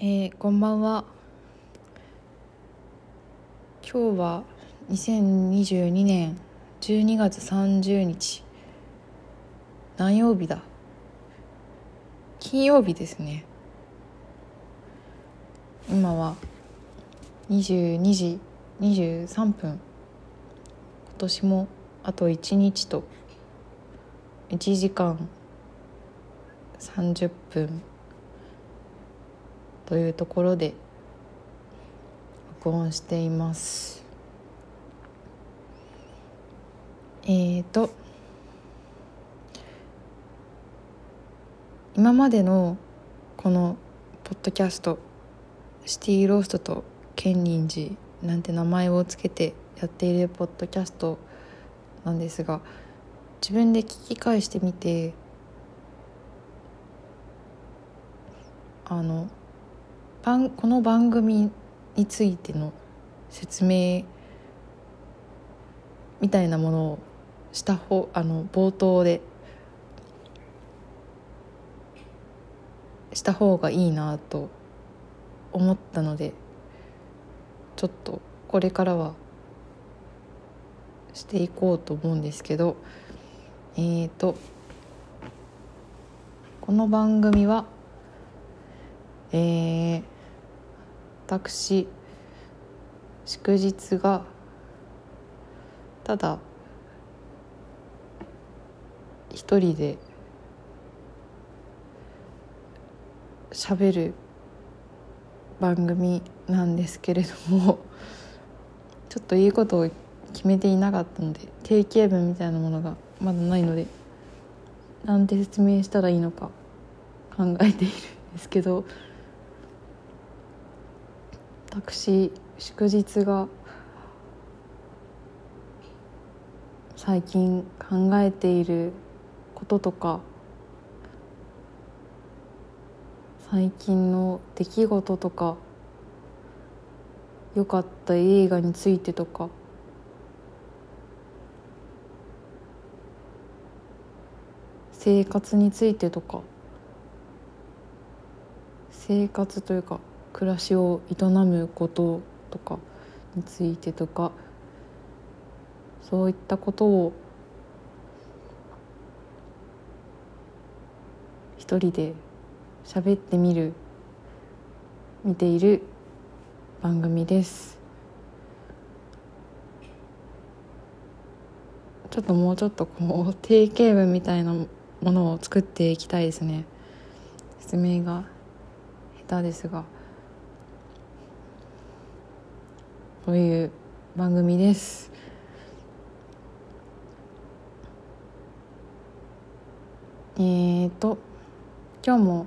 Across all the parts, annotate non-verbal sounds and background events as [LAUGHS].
えー、こんばんは。今日は2022年12月30日。何曜日だ？金曜日ですね。今は22時23分。今年もあと1日と。1時間30分。というところで録音しています。えーと今までのこのポッドキャスト「シティローストと建仁寺」なんて名前をつけてやっているポッドキャストなんですが自分で聞き返してみてあの番この番組についての説明みたいなものをした方あの冒頭でした方がいいなと思ったのでちょっとこれからはしていこうと思うんですけどえーとこの番組はえー、私祝日がただ一人で喋る番組なんですけれども [LAUGHS] ちょっといいことを決めていなかったので定型文みたいなものがまだないのでなんて説明したらいいのか考えているんですけど私祝日が最近考えていることとか最近の出来事とか良かった映画についてとか生活についてとか生活というか暮らしを営むこととかについてとかそういったことを一人で喋ってみる見ている番組です。ちょっともうちょっとこう定型文みたいなものを作っていきたいですね。説明が下手ですが。という番組です。えーと今日も、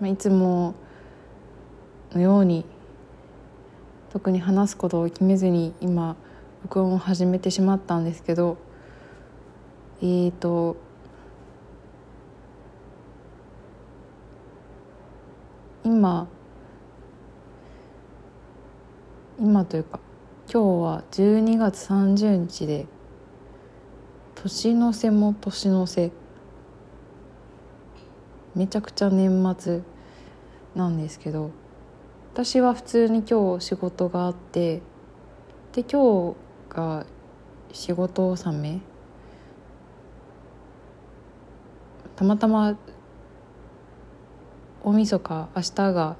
まあ、いつものように特に話すことを決めずに今録音を始めてしまったんですけどえーと今今というか今日は12月30日で年の瀬も年の瀬。めちゃくちゃ年末なんですけど私は普通に今日仕事があってで今日が仕事納め。たまたま大晦日明日が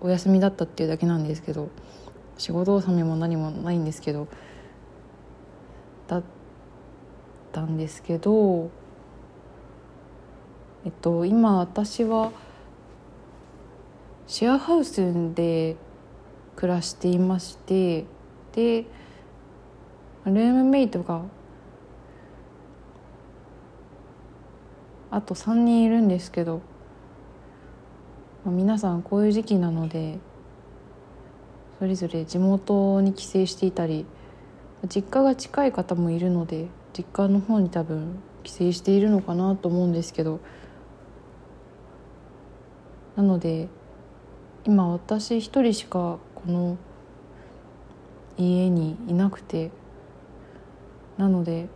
お休みだったっていうだけなんですけど仕事納めも何もないんですけどだったんですけどえっと今私はシェアハウスで暮らしていましてでルームメイトがあと3人いるんですけど、まあ、皆さんこういう時期なのでそれぞれ地元に帰省していたり実家が近い方もいるので実家の方に多分帰省しているのかなと思うんですけどなので今私一人しかこの家にいなくてなので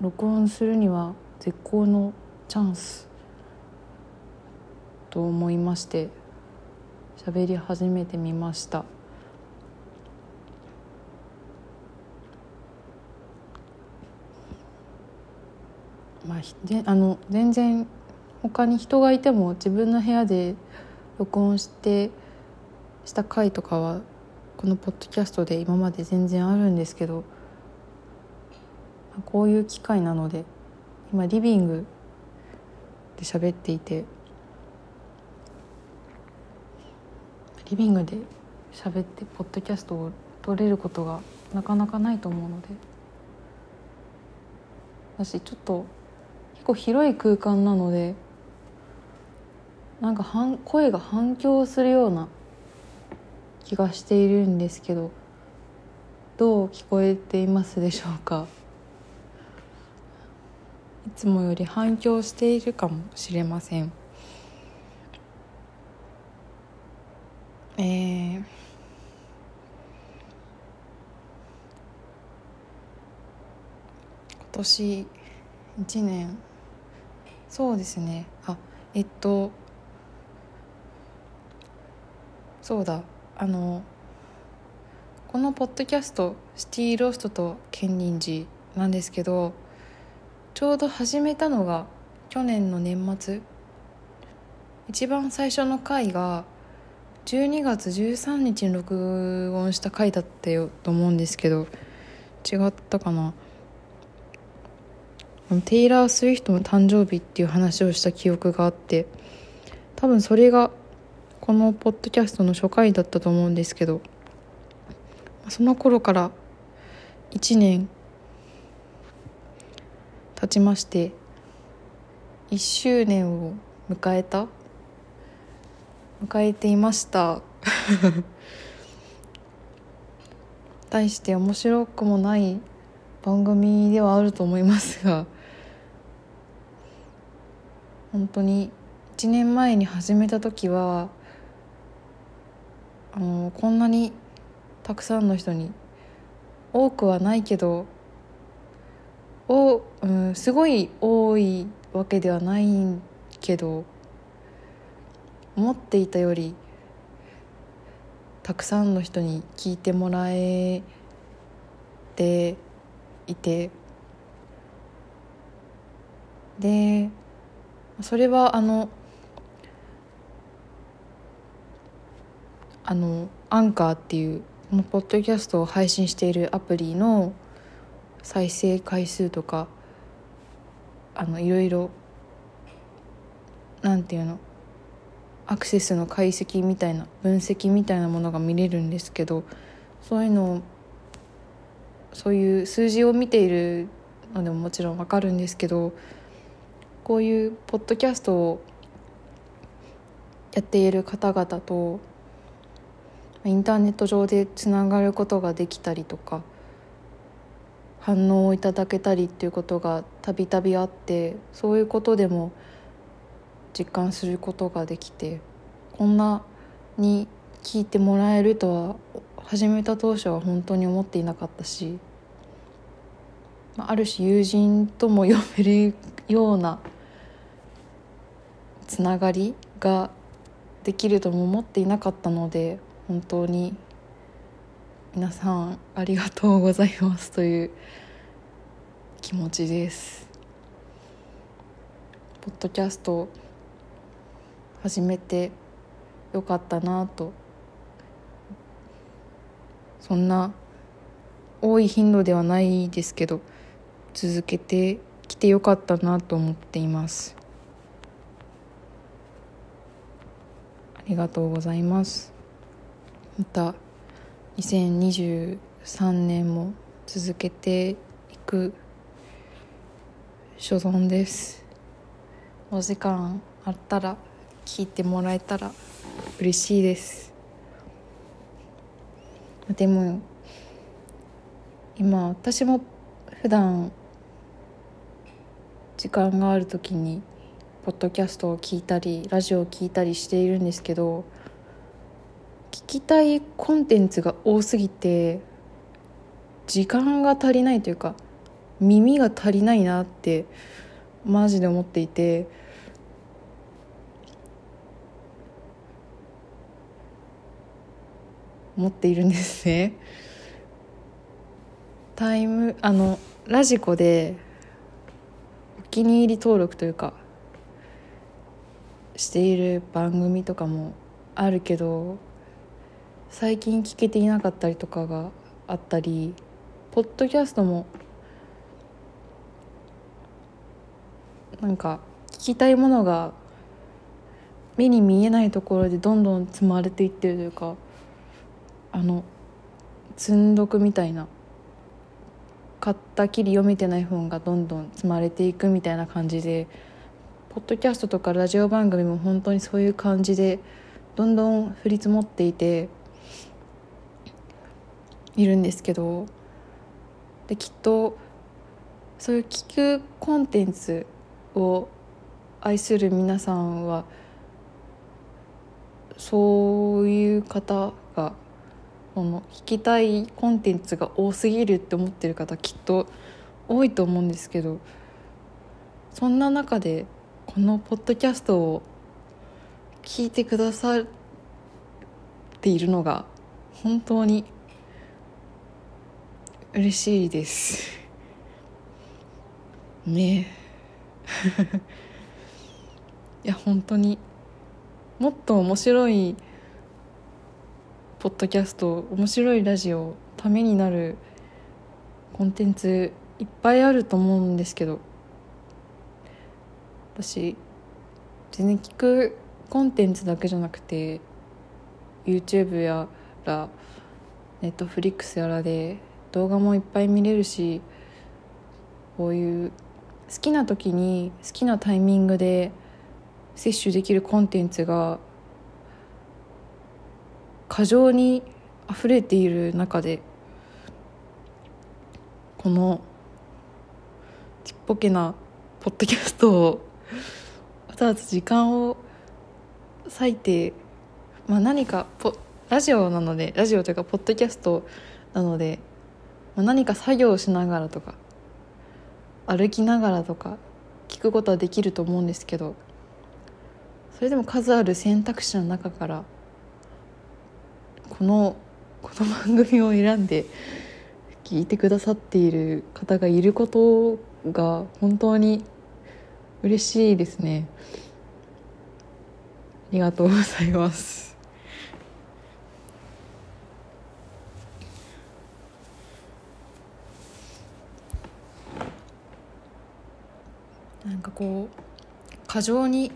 録音するには絶好のチャンスと思いまして喋り始めてみました。まあであの全然他に人がいても自分の部屋で録音してした回とかはこのポッドキャストで今まで全然あるんですけどこういう機会なので今リビングで喋っていてリビングで喋ってポッドキャストを撮れることがなかなかないと思うので。私ちょっと結構広い空間なのでなんか声が反響するような気がしているんですけどどう聞こえていますでしょうか。いつもより反響しているかもしれません。えー、今年1年。そうですね。あえっとそうだ。あのこのポッドキャスト「シティローストと建仁寺」なんですけどちょうど始めたのが去年の年末。一番最初の回が12月13日に録音した回だったよと思うんですけど違ったかな？テイラー・スウィフトの誕生日っていう話をした記憶があって多分それがこのポッドキャストの初回だったと思うんですけどその頃から1年経ちまして1周年を迎えた迎えていました。[LAUGHS] 対して面白くもない番組ではあると思いますが本当に1年前に始めた時はあのこんなにたくさんの人に多くはないけどお、うん、すごい多いわけではないけど思っていたよりたくさんの人に聞いてもらえていて。でそれはあのあのアンカーっていうこのポッドキャストを配信しているアプリの再生回数とかあのいろいろなんていうの？アクセスの解析みたいな分析みたいなものが見れるんですけどそういうのそういう数字を見ているのでももちろんわかるんですけどこういうポッドキャストをやっている方々とインターネット上でつながることができたりとか反応をいただけたりっていうことがたびたびあってそういうことでも実感することができてこんなに聞いてもらえるとは始めた当初は本当に思っていなかったしある種友人とも呼べるようなつながりができるとも思っていなかったので本当に皆さんありがとうございますという気持ちです。ポッドキャスト始めてよかったなと。そんな多い頻度ではないですけど続けてきてよかったなと思っています。ありがとうございます。また2023年も続けていく所存です。お時間あったら聞いてもらえたら嬉しいです。でも今私も普段時間がある時にポッドキャストを聞いたりラジオを聞いたりしているんですけど聞きたいコンテンツが多すぎて時間が足りないというか耳が足りないなってマジで思っていて持っているんですね。タイムあのラジコでお気に入り登録というかしている番組とかもあるけど最近聞けていなかったりとかがあったりポッドキャストもなんか聞きたいものが目に見えないところでどんどん積まれていってるというかあの積んどくみたいな買ったきり読めてない本がどんどん積まれていくみたいな感じでポッドキャストとかラジオ番組も本当にそういう感じでどんどん降り積もっていているんですけどできっとそういう聞くコンテンツを愛する皆さんはそういう方がこの聞きたいコンテンツが多すぎるって思ってる方きっと多いと思うんですけどそんな中でこのポッドキャストを聞いてくださっているのが本当に嬉しいです。[LAUGHS] ね。[LAUGHS] いや本当にもっと面白いポッドキャスト面白いラジオためになるコンテンツいっぱいあると思うんですけど私全然聞くコンテンツだけじゃなくて YouTube やら Netflix やらで動画もいっぱい見れるしこういう好きな時に好きなタイミングで摂取できるコンテンツが過剰に溢れている中でこのちっぽけなポッドキャストをわざわざ時間を割いて、まあ、何かポラジオなのでラジオというかポッドキャストなので、まあ、何か作業をしながらとか歩きながらとか聞くことはできると思うんですけどそれでも数ある選択肢の中からこのこの番組を選んで聞いてくださっている方がいることが本当に嬉しいですね。ありがとうございます。なんかこう過剰に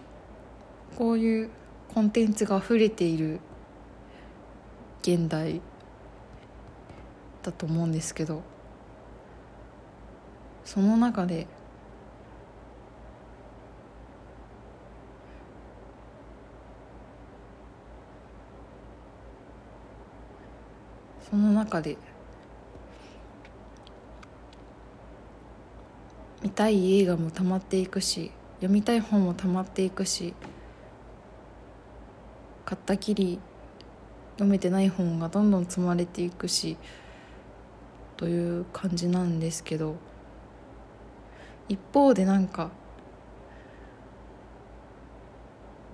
こういうコンテンツが溢れている現代だと思うんですけどその中でその中で見たい映画もたまっていくし読みたい本もたまっていくし買ったきり読めてない本がどんどん積まれていくしという感じなんですけど一方でなんか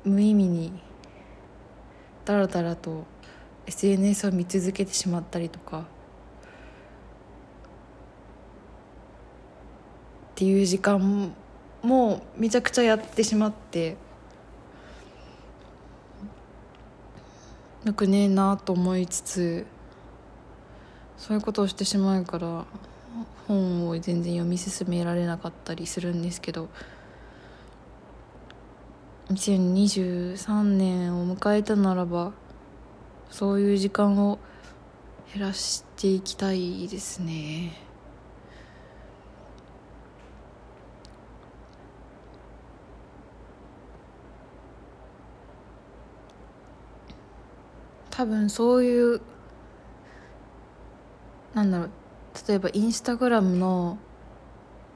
無意味にだらだらと SNS を見続けてしまったりとかっていう時間もめちゃくちゃやってしまってよくねえなと思いつつそういうことをしてしまうから本を全然読み進められなかったりするんですけど2023年を迎えたならばそういう時間を減らしていきたいですね。多分そういうなんだろう例えばインスタグラムの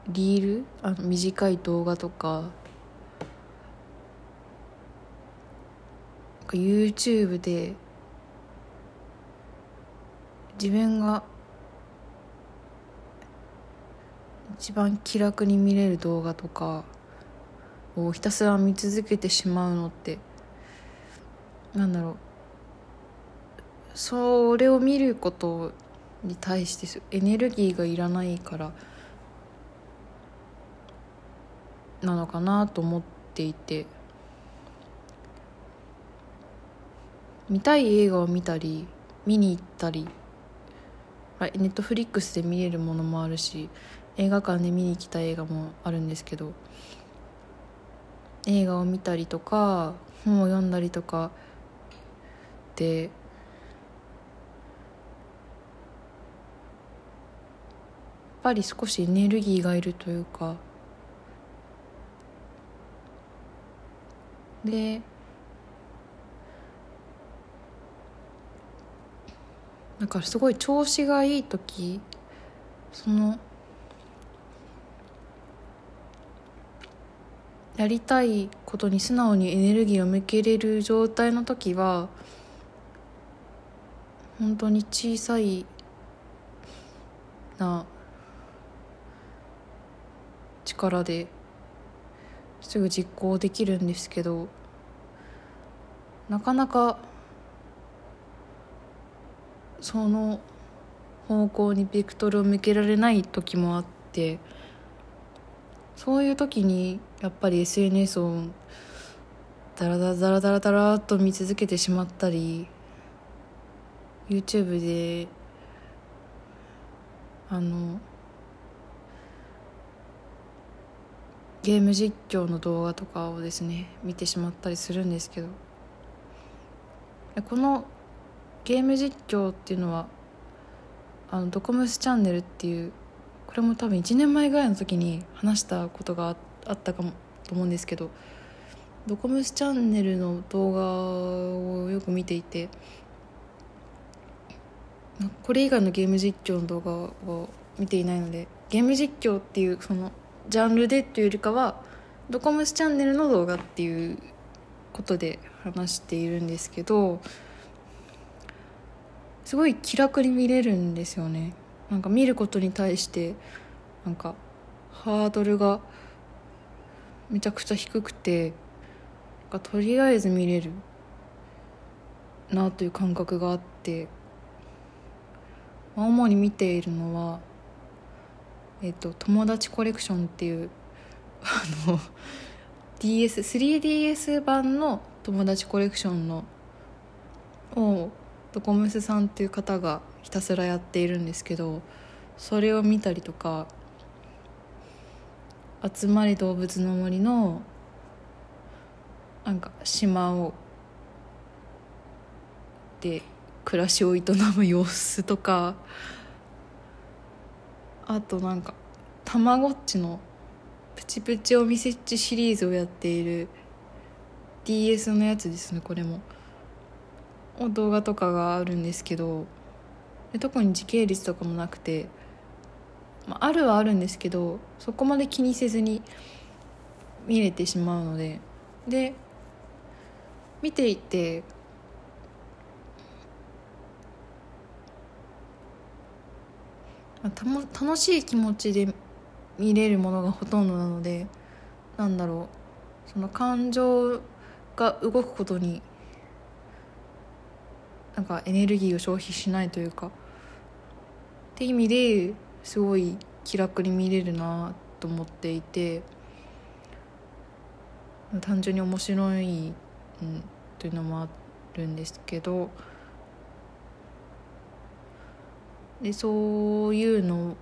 リールあの短い動画とか YouTube で自分が一番気楽に見れる動画とかをひたすら見続けてしまうのってなんだろうそれを見ることに対してエネルギーがいらないからなのかなと思っていて見たい映画を見たり見に行ったりネットフリックスで見れるものもあるし映画館で見に行きた映画もあるんですけど映画を見たりとか本を読んだりとかでやっぱり少しエネルギーがいるというか。でだかすごい調子がいい時そのやりたいことに素直にエネルギーを向けれる状態の時は本当に小さいな力ですぐ実行できるんですけどなかなかその方向にベクトルを向けられない時もあってそういう時にやっぱり SNS をダラダラダラダラダラっと見続けてしまったり YouTube であのゲーム実況の動画とかをですね見てしまったりするんですけど。このゲーム実況っていうのはあのドコムスチャンネルっていうこれも多分1年前ぐらいの時に話したことがあったかもと思うんですけどドコムスチャンネルの動画をよく見ていてこれ以外のゲーム実況の動画を見ていないのでゲーム実況っていうそのジャンルでっていうよりかはドコムスチャンネルの動画っていうことで話しているんですけどすごい気楽に見れるんですよね。なんか見ることに対してなんかハードルがめちゃくちゃ低くてなとりあえず見れるなという感覚があって主に見ているのはえっと友達コレクションっていうあの DS3DS 版の友達コレクションのをドコムスさんっていう方がひたすらやっているんですけどそれを見たりとか「集まり動物の森の」なんか島をで暮らしを営む様子とかあとなんかたまごっちのプチプチお店っちシリーズをやっている DS のやつですねこれも。動画とかがあるんですけど特に時系列とかもなくて、まあ、あるはあるんですけどそこまで気にせずに見れてしまうのでで見ていてたも楽しい気持ちで見れるものがほとんどなのでなんだろう。その感情が動くことになんかエネルギーを消費しないというかって意味ですごい気楽に見れるなと思っていて単純に面白い、うん、というのもあるんですけどでそういうの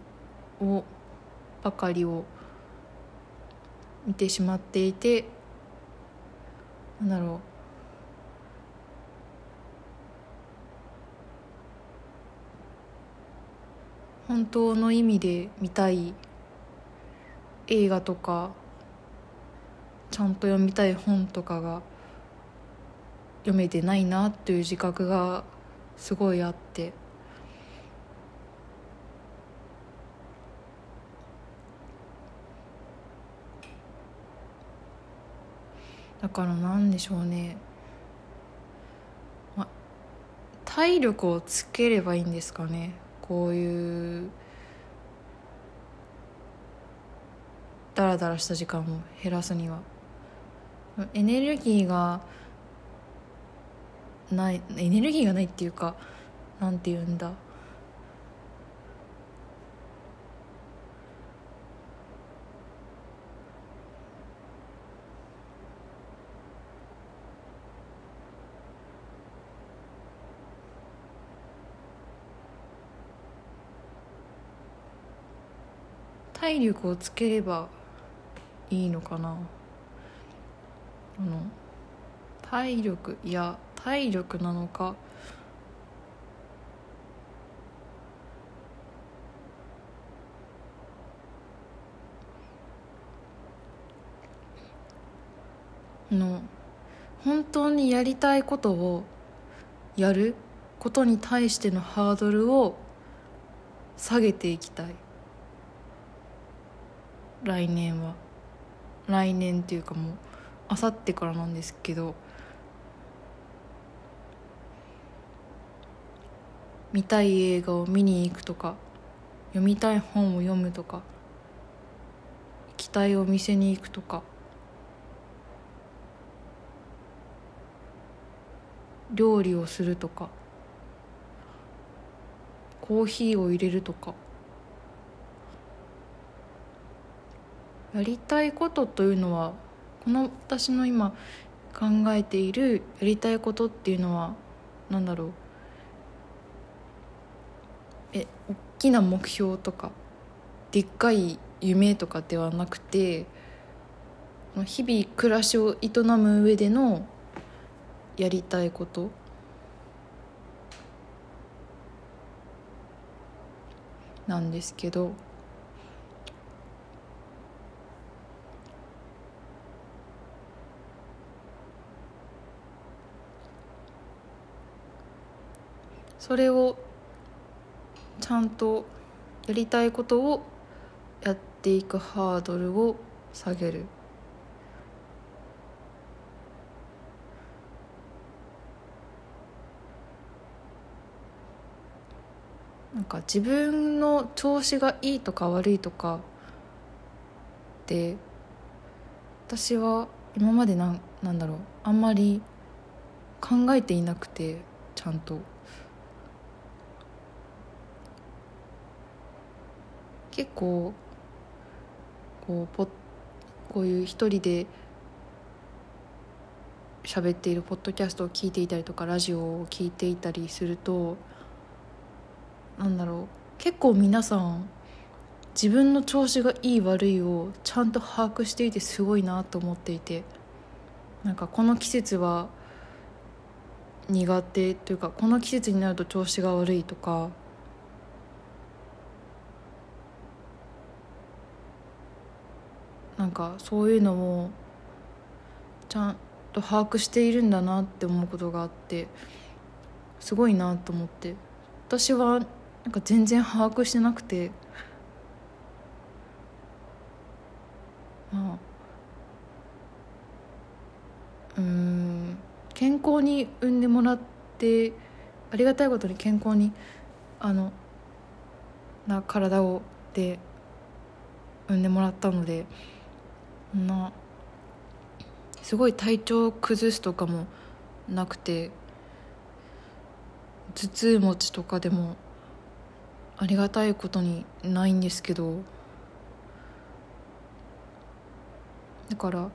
をばかりを見てしまっていてなんだろう。本当の意味で見たい映画とかちゃんと読みたい本とかが読めてないなっていう自覚がすごいあって。だからなんでしょうね、ま、体力をつければいいんですかね。こういうダラダラした時間を減らすには。エネルギーがないエネルギーがないっていうかなんて言うんだ。体力をつければいいのかな？あの体力いや体力なのか？の本当にやりたいことをやることに対してのハードルを下げていきたい。来年は。来年っていうかもうあさってからなんですけど見たい映画を見に行くとか読みたい本を読むとか行きたいお店に行くとか料理をするとかコーヒーを入れるとか。やりたいことというのはこの私の今考えているやりたいことっていうのは何だろう？え大きな目標とかでっかい夢とかではなくて日々暮らしを営む上でのやりたいこと。なんですけどそれをちゃんとやりたいことをやっていくハードルを下げるなんか自分の調子がいいとか悪いとかって私は今までなんなんだろうあんまり考えていなくてちゃんと。結構こうポこういう一人で喋っているポッドキャストを聞いていたりとかラジオを聞いていたりするとなんだろう結構皆さん自分の調子がいい悪いをちゃんと把握していてすごいなと思っていてなんかこの季節は苦手というかこの季節になると調子が悪いとかなんかそういうのもちゃんと把握しているんだなって思うことがあってすごいなと思って私はなんか全然把握してなくてまあうん健康に産んでもらってありがたいことに健康にあのな体をで産んでもらったので。な。すごい体調崩すとかもなくて頭痛持ちとかでもありがたいことにないんですけどだから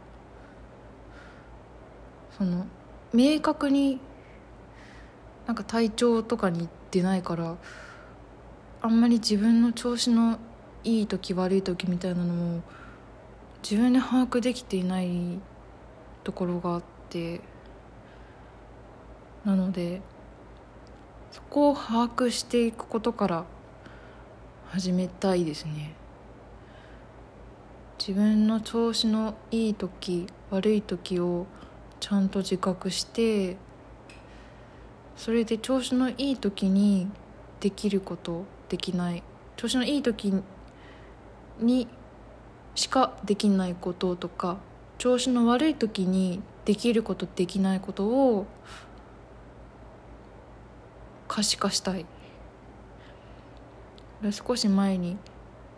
その明確になんか体調とかに出ないからあんまり自分の調子のいい時悪い時みたいなのも自分で把握できていないところがあってなのでそこを把握していくことから始めたいですね。自分の調子のいい時悪い時をちゃんと自覚してそれで調子のいい時にできることできない。調子のいい時にしかできないこととか調子の悪い時にできることできないことを可視化したい。少し前に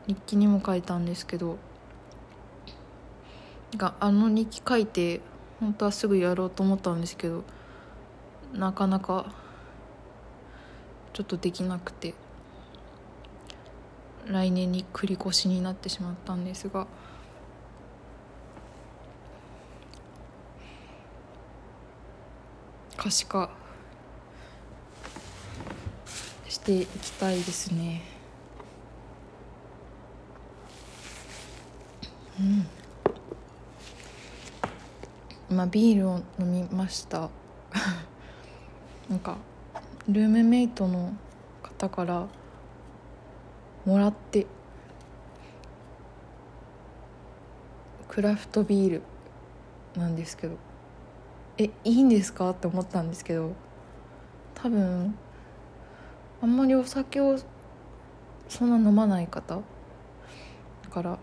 日記にも書いたんですけどがあの日記書いて本当はすぐやろうと思ったんですけどなかなかちょっとできなくて。来年に繰り越しになってしまったんですが。可視化。していきたいですね。うん。今ビールを飲みました。[LAUGHS] なんかルームメイトの方からもらってクラフトビールなんですけどえいいんですか？って思ったんですけど多分あんまりお酒をそんな飲まない方だから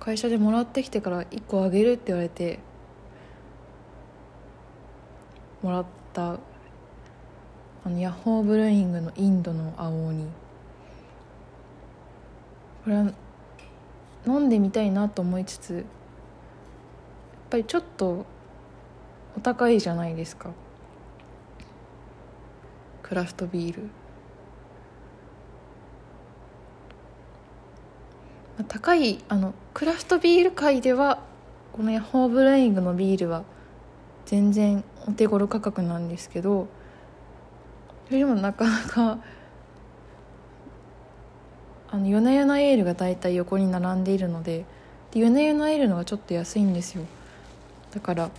会社でもらってきてから1個あげるって言われてもらったあのヤッホーブルーイングのインドの青鬼これは飲んでみたいなと思いつつやっぱりちょっとお高いじゃないですか。クラフトビール。高いあのクラフトビール界ではこのヤホーブルーイングのビールは全然お手頃価格なんですけどそれでもなかなかあの夜な夜なエールが大体横に並んでいるのでで夜な夜なエールのがちょっと安いんですよ。だから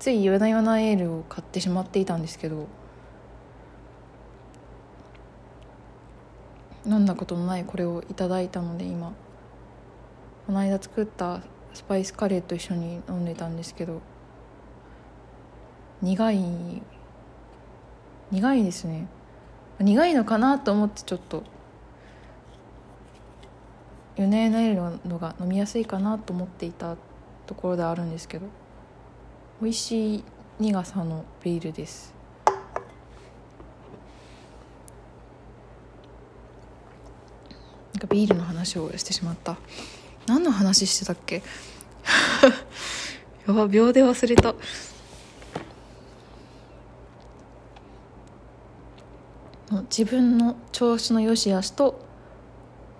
つい夜な夜なエールを買ってしまっていたんですけど飲んだことのないこれをいただいたので今この間作ったスパイスカレーと一緒に飲んでたんですけど苦い苦いですね。苦いのかなと思ってちょっと米ネエルのが飲みやすいかなと思っていたところであるんですけど美味しい苦さのビールです。なんかビールの話をしてしまった。何の話してたっけ？[LAUGHS] やば秒で忘れた。自分の調子の良し悪しと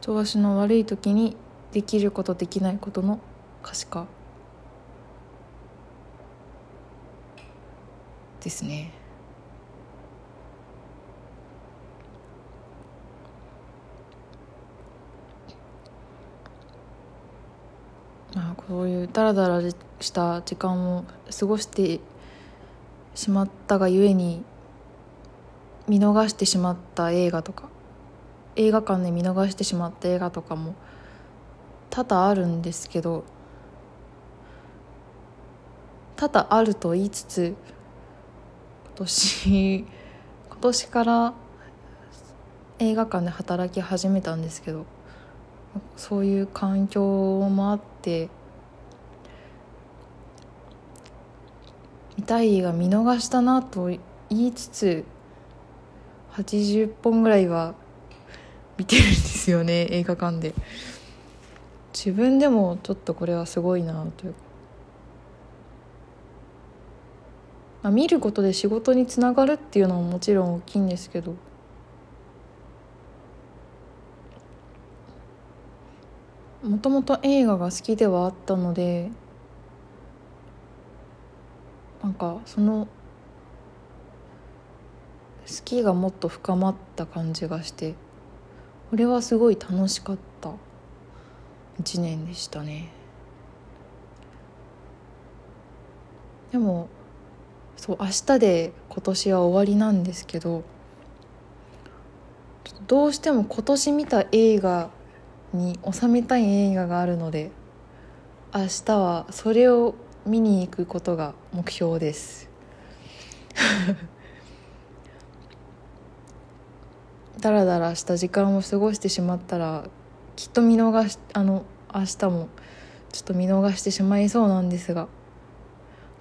調子の悪い時にできることできないことの可視化。ですね。まあこういうダラダラした時間を過ごしてしまったがゆえに見逃してしまった映画とか。映画館で見逃してしまった映画とかも多々あるんですけど多々あると言いつつ今年 [LAUGHS] 今年から映画館で働き始めたんですけどそういう環境もあって見たい映画見逃したなと言いつつ80本ぐらいは見てるんですよね映画館で。自分でもちょっとこれはすごいなという。か、まあ、見ることで仕事につながるっていうのももちろん大きいんですけど。もともと映画が好きではあったのでなんかその好きがもっと深まった感じがして。これはすごい楽しかった。1年でしたね。でもそう明日で今年は終わりなんですけどどうしても今年見た映画に収めたい映画があるので明日はそれを見に行くことが目標です。ダラダラした時間を過ごしてしまったらきっと見逃しあの明日もちょっと見逃してしまいそうなんですが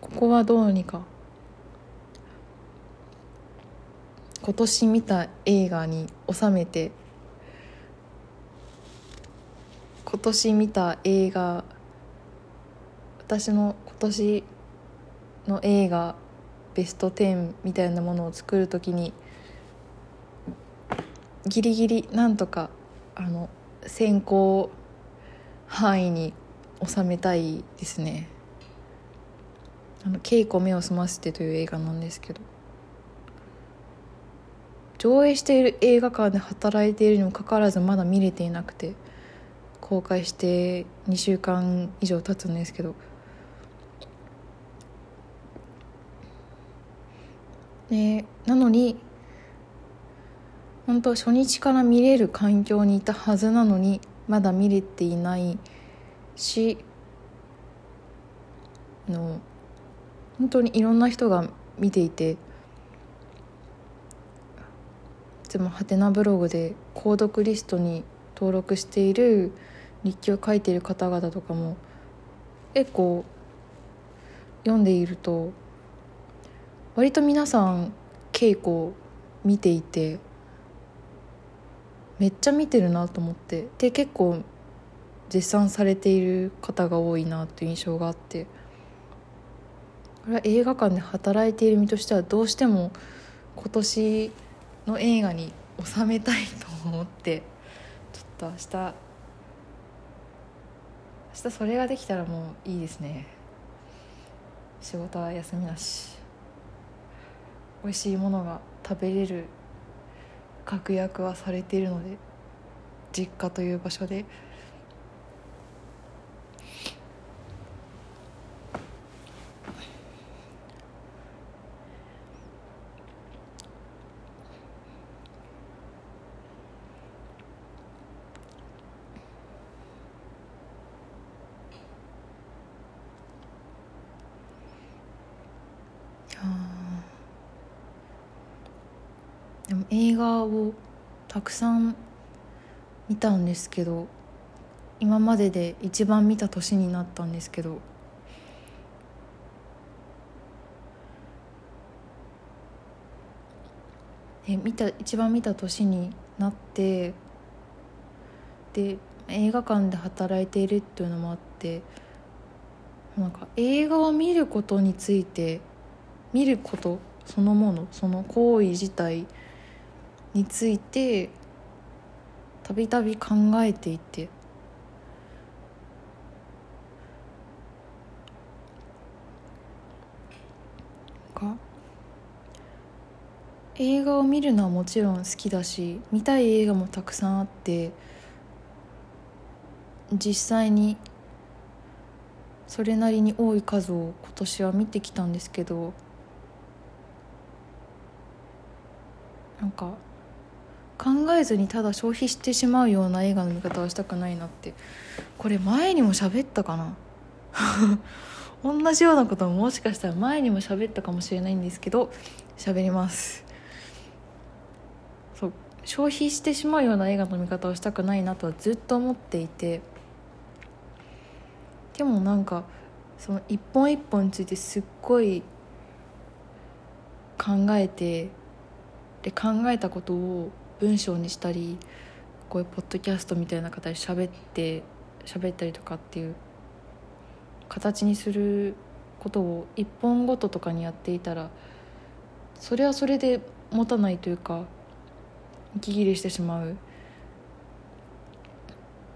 ここはどうにか今年見た映画に収めて今年見た映画私の今年の映画ベスト10みたいなものを作る時にギリギリなんとかあの先行範囲に収めたいですね。あの稽古目を澄ませてという映画なんですけど。上映している映画館で働いているにもかかわらずまだ見れていなくて公開して2週間以上経つんですけど。でなのに本当初日から見れる環境にいたはずなのにまだ見れていないしの本当にいろんな人が見ていていつもハテナブログで購読リストに登録している日記を書いている方々とかも結構読んでいると割と皆さん稽古見ていてめっちゃ見てるなと思って。で結構絶賛されている方が多いなという印象があって。これは映画館で働いている身としてはどうしても今年の映画に収めたいと思って。ちょっと明日明日それができたらもういいですね。仕事は休みなし美味しいものが食べれる確約はされているので実家という場所で。でも映画をたくさん見たんですけど今までで一番見た年になったんですけどえ見た一番見た年になってで映画館で働いているっていうのもあってなんか映画を見ることについて見ることそのものその行為自体についてたびたび考えていてか映画を見るのはもちろん好きだし見たい映画もたくさんあって実際にそれなりに多い数を今年は見てきたんですけどなんか考えずにただ消費してしまうような映画の見方はしたくないなって。これ前にも喋ったかな？[LAUGHS] 同じようなことももしかしたら前にも喋ったかもしれないんですけど喋ります。そう。消費してしまうような映画の見方をしたくないなとはずっと思っていて。でもなんかその一本一本についてすっごい考えてで考えたことを文章にしたりこういうポッドキャストみたいな形で喋って喋ったりとかっていう形にすることを一本ごととかにやっていたらそれはそれで持たないというか息切れしてしまう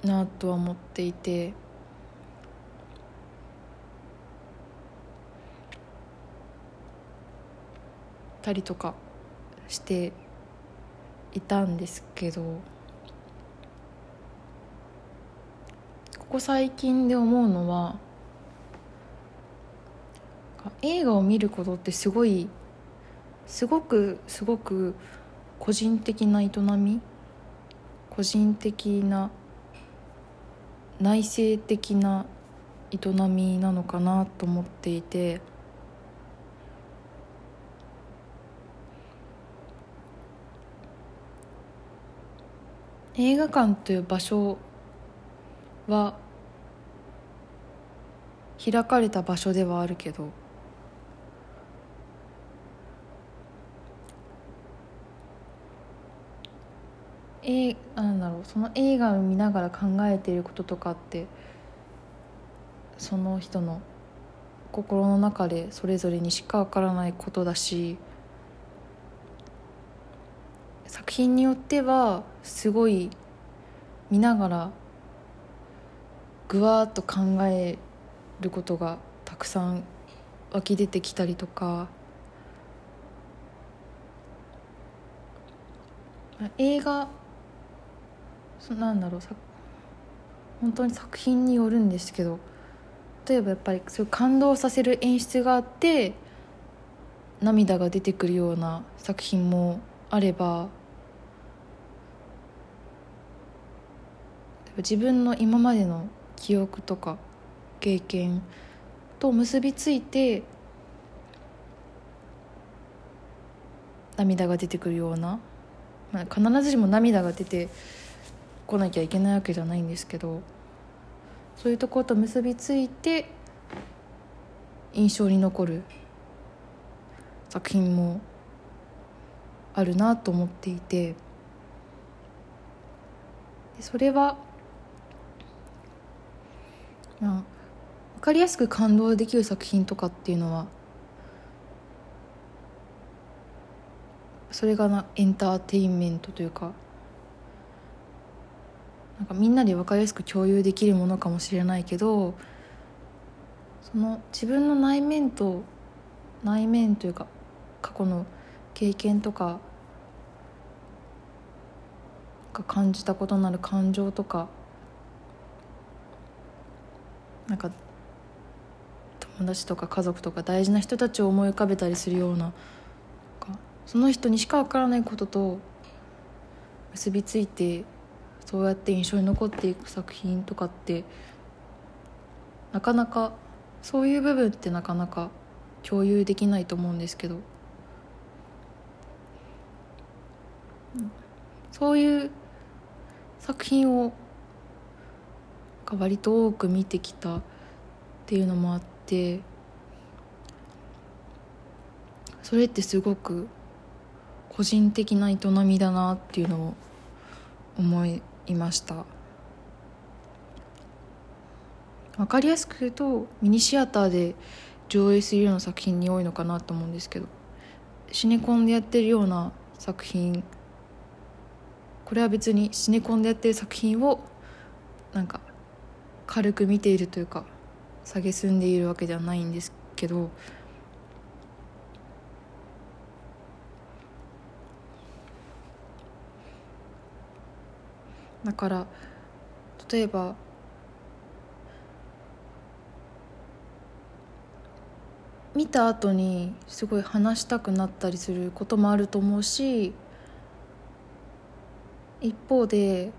なとは思っていて。たりとかしていたんですけどここ最近で思うのは映画を見ることってすごいすごくすごく個人的な営み個人的な内省的な営みなのかなと思っていて。映画館という場所は開かれた場所ではあるけどえなんだろうその映画を見ながら考えていることとかってその人の心の中でそれぞれにしかわからないことだし作品によってはすごい見ながらぐわっと考えることがたくさん湧き出てきたりとか映画そなんだろう本当に作品によるんですけど例えばやっぱりそういう感動させる演出があって涙が出てくるような作品もあれば自分の今までの記憶とか経験と結びついて涙が出てくるような、まあ、必ずしも涙が出てこなきゃいけないわけじゃないんですけどそういうところと結びついて印象に残る作品もあるなと思っていてそれはまあ分かりやすく感動できる作品とかっていうのはそれがなエンターテインメントというかなんかみんなで分かりやすく共有できるものかもしれないけどその自分の内面と内面というか過去の経験とかが感じたことのある感情とかなんか友達とか家族とか大事な人たちを思い浮かべたりするようなその人にしか分からないことと結びついてそうやって印象に残っていく作品とかってなかなかそういう部分ってなかなか共有できないと思うんですけど。そういう作品を割と多く見てきたっていうのもあってそれってすごく個人的な営みだなっていうのを思いました。分かりやすく言うとミニシアターで上映するような作品に多いのかなと思うんですけどシネコンでやってるような作品これは別にシネコンでやってる作品をなんか軽く見ているというか蔑んでいるわけではないんですけどだから例えば見た後にすごい話したくなったりすることもあると思うし一方で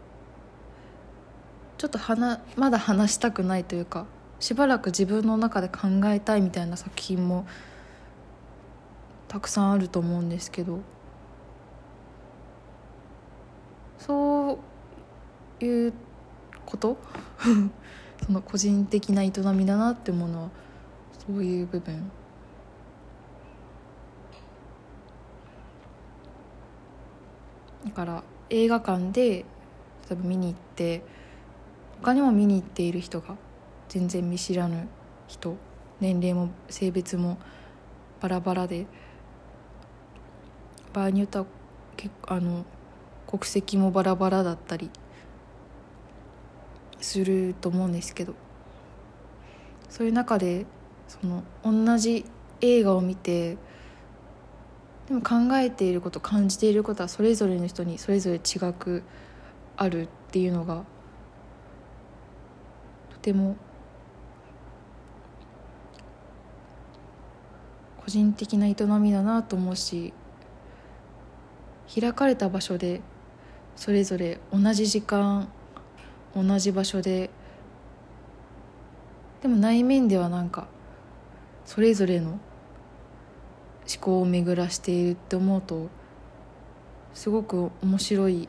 ちょっと話まだ話したくないというかしばらく自分の中で考えたいみたいな作品もたくさんあると思うんですけどそういうこと？[LAUGHS] その個人的な営みだなって思うのはそういう部分。だから映画館で例えば見に行って他にも見に行っている人が全然見知らぬ人年齢も性別もバラバラで場合によってはあの国籍もバラバラだったりすると思うんですけどそういう中でその同じ映画を見てでも考えていること感じていることはそれぞれの人にそれぞれ違くあるっていうのがても個人的な営みだなと思うし開かれた場所でそれぞれ同じ時間同じ場所ででも内面ではなんかそれぞれの思考を巡らしているって思うとすごく面白い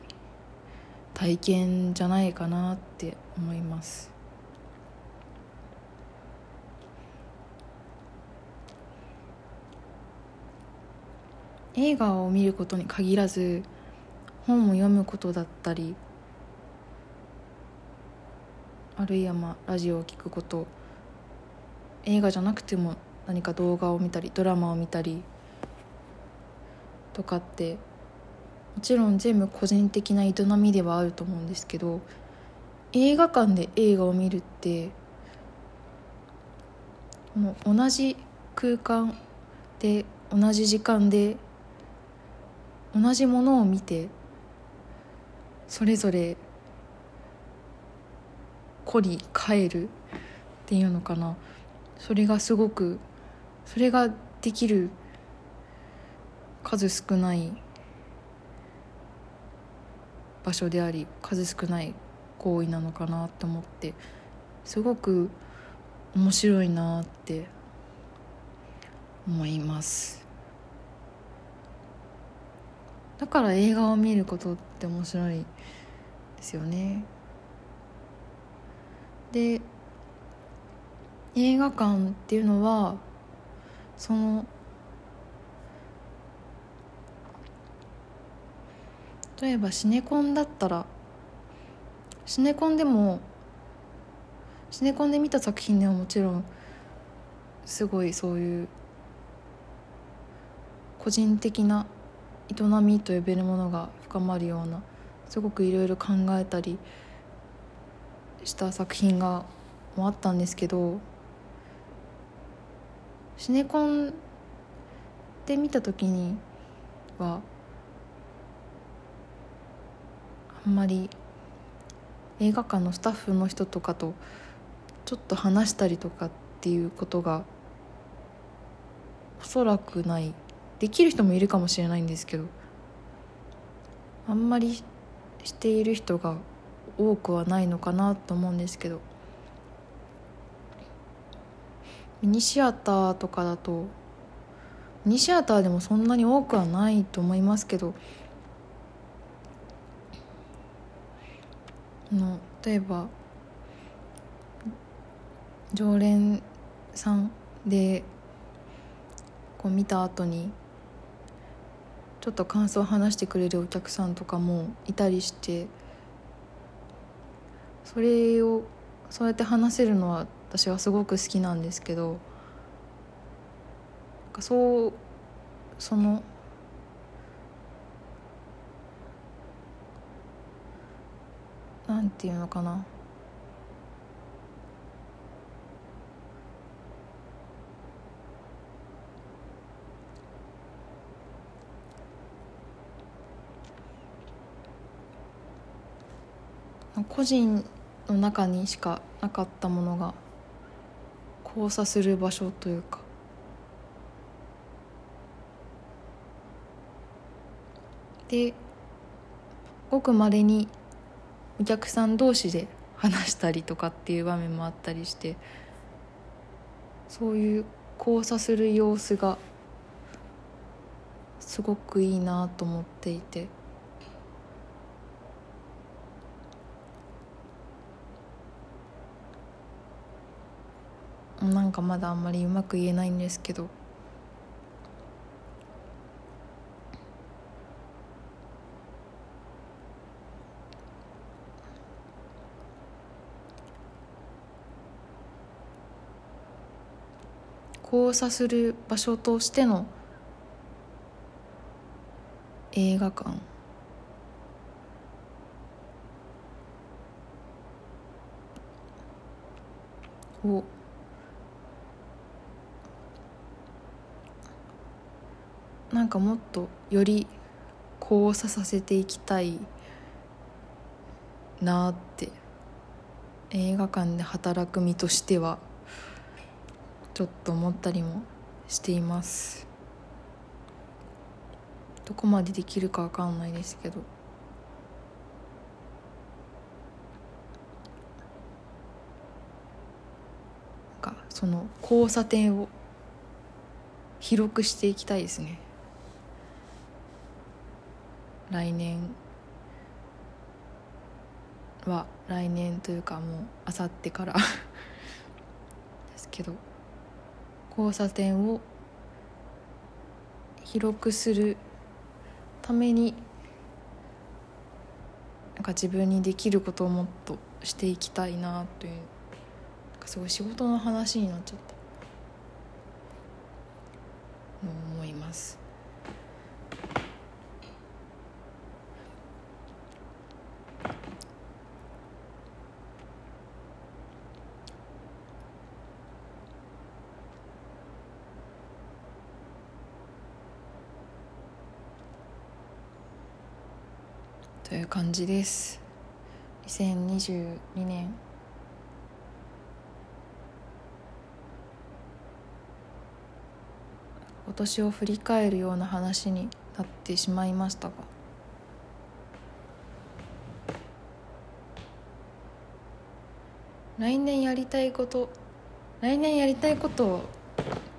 体験じゃないかなって思います。映画を見ることに限らず本を読むことだったりあるいはまあラジオを聴くこと映画じゃなくても何か動画を見たりドラマを見たりとかってもちろん全部個人的な営みではあると思うんですけど映画館で映画を見るってもう同じ空間で同じ時間で同じものを見てそれぞれ凝り帰るっていうのかな。それがすごくそれができる数少ない場所であり数少ない行為なのかなと思ってすごく面白いなって思います。だから映画を見ることって面白いですよね。で映画館っていうのはその例えばシネコンだったらシネコンでもシネコンで見た作品ではもちろんすごいそういう個人的な営みと呼べるものが深まるようなすごくいろいろ考えたりした作品がもあったんですけどシネコンで見た時にはあんまり映画館のスタッフの人とかとちょっと話したりとかっていうことがおそらくないできる人もいるかもしれないんですけどあんまりしている人が多くはないのかなと思うんですけどミニシアターとかだとミニシアターでもそんなに多くはないと思いますけどの例えば常連さんでこう見た後にちょっと感想を話してくれるお客さんとかもいたりしてそれをそうやって話せるのは私はすごく好きなんですけどそうそのなんていうのかな。個人の中にしかなかったものが交差する場所というかでごくまれにお客さん同士で話したりとかっていう場面もあったりしてそういう交差する様子がすごくいいなと思っていて。なんかまだあんまりうまく言えないんですけど。交差する場所としての映画館。をなんかもっとより交差させていきたいなって映画館で働く身としてはちょっと思ったりもしています。どこまでできるか分かんないですけど。なんかその交差点を広くしていきたいですね。来年は来年というかもうあさってから。[LAUGHS] ですけど交差点を広くするためになんか自分にできることをもっとしていきたいなというすごい仕事の話になっちゃった。思います。感じです。2022年。今年を振り返るような話になってしまいましたが。来年やりたいこと来年やりたいことを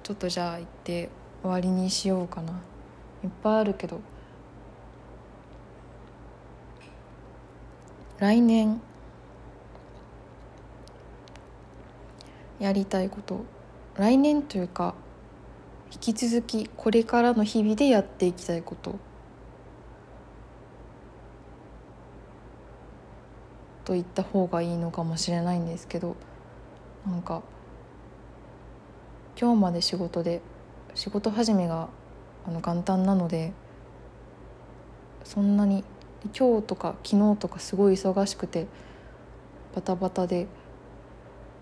ちょっとじゃあ言って終わりにしようかな。いっぱいあるけど。来年やりたいこと。来年というか引き続きこれからの日々でやっていきたいこと。と言った方がいいのかもしれないんですけどなんか今日まで仕事で仕事始めがあの元旦なのでそんなに今日とか昨日とかすごい忙しくてバタバタで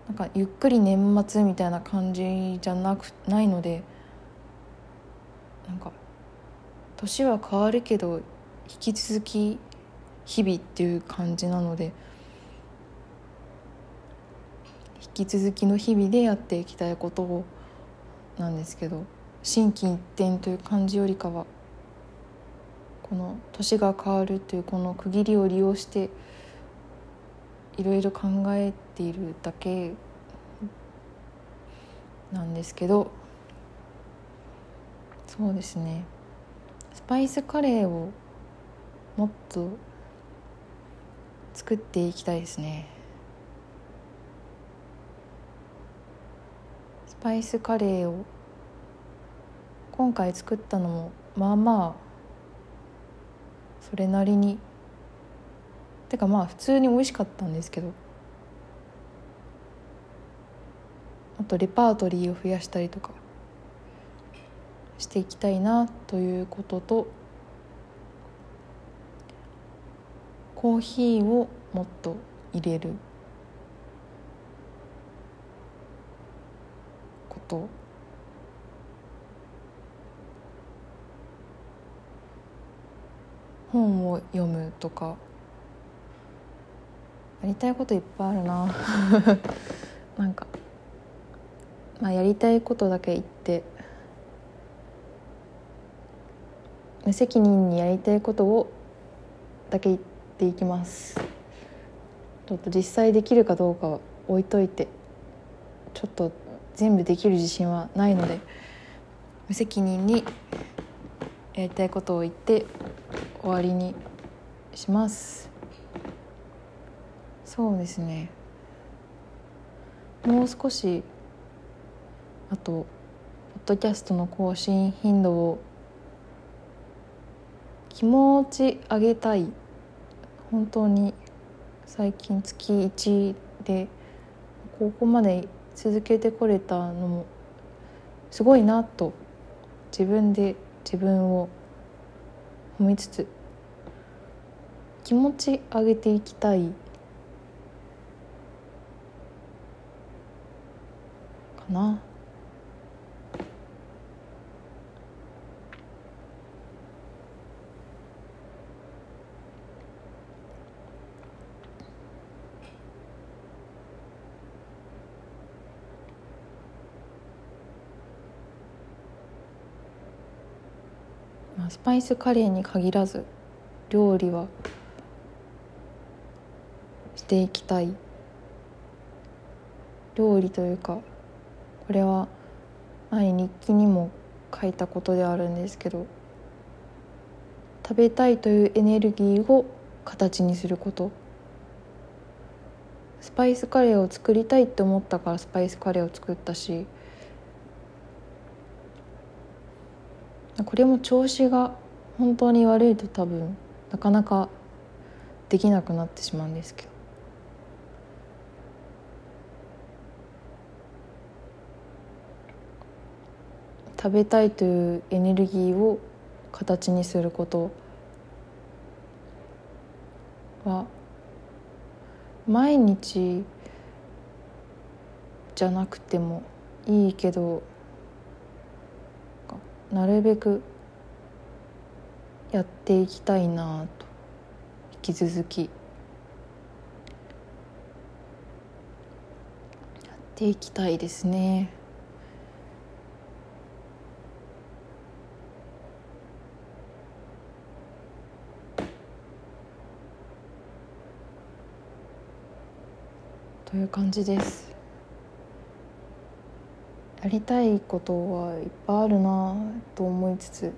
なんかゆっくり年末みたいな感じじゃなくないのでなんか年は変わるけど引き続き日々っていう感じなので引き続きの日々でやっていきたいことをなんですけど心機一転という感じよりかはこの年が変わるというこの区切りを利用していろいろ考えているだけなんですけどそうですね。スパイスカレーをもっと作っていきたいですね。スパイスカレーを今回作ったのもまあまあそれなりに。てかまあ普通に美味しかったんですけど。あとレパートリーを増やしたりとか。していきたいなということと。コーヒーをもっと入れること。本を読むとかやりたいこといっぱいあるな。[LAUGHS] なんかまあやりたいことだけ言って無責任にやりたいことをだけ言っていきます。ちょっと実際できるかどうかは置いといてちょっと全部できる自信はないので無責任にやりたいことを言って終わりにします。そうですね。もう少しあとポッドキャストの更新頻度を気持ち上げたい。本当に最近月1でここまで続けてこれたのもすごいなと自分で自分を思いつつ気持ち上げていきたいかな。パイスカレーに限らず料理はしていきたい。料理というかこれは前日記にも書いたことであるんですけど食べたいというエネルギーを形にすること。スパイスカレーを作りたいって思ったからスパイスカレーを作ったしこれも調子が本当に悪いと多分なかなかできなくなってしまうんですけど。食べたいというエネルギーを形にすることは毎日じゃなくてもいいけどなるべくやっていきたいなと。引き続き。やっていきたいですね。という感じです。やりたいことはいっぱいあるなと思いつつ。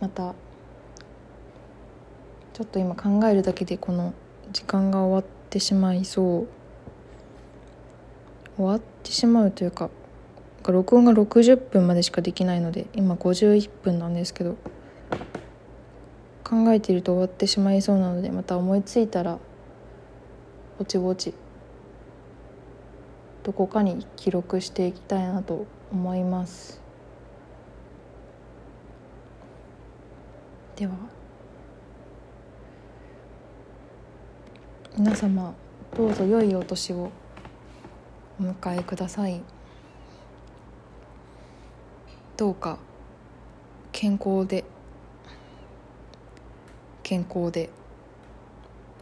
またちょっと今考えるだけでこの時間が終わってしまいそう。終わってしまうというか録音が60分までしかできないので今51分なんですけど考えていると終わってしまいそうなのでまた思いついたらぼちぼちどこかに記録していきたいなと思います。では皆様どうぞ良いお年をお迎えください。どうか。健康で。健康で。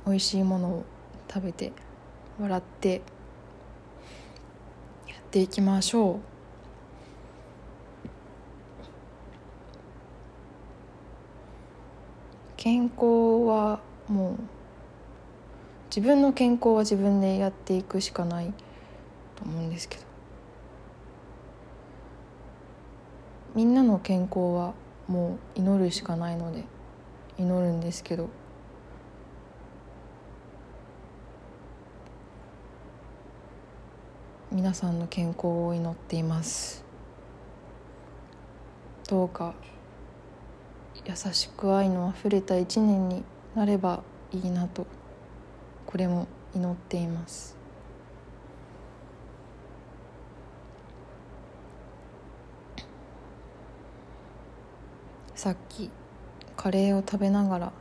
美味しいものを食べて笑って。やっていきましょう。健康はもう自分の健康は自分でやっていくしかないと思うんですけど。みんなの健康はもう祈るしかないので祈るんですけど。皆さんの健康を祈っています。どうか優しく愛のあふれた一年になればいいなとこれも祈っています。さっきカレーを食べながら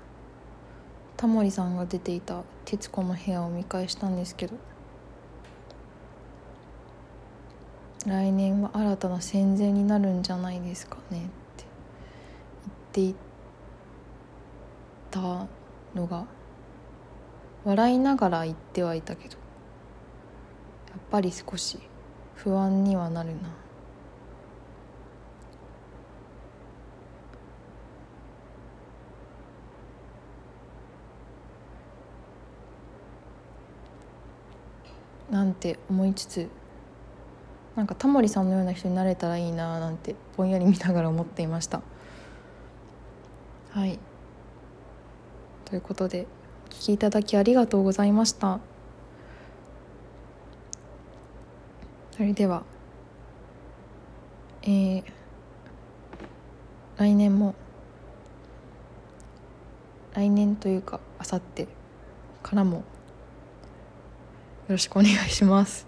タモリさんが出ていた『徹子の部屋』を見返したんですけど来年は新たな戦前になるんじゃないですかねって言っていたのが笑いながら言ってはいたけどやっぱり少し不安にはなるな。なんて思いつつなんかタモリさんのような人になれたらいいななんてぼんやり見ながら思っていました。はい。ということでお聞きいただきありがとうございました。それではえー、来年も来年というかあさってからもよろしくお願いします。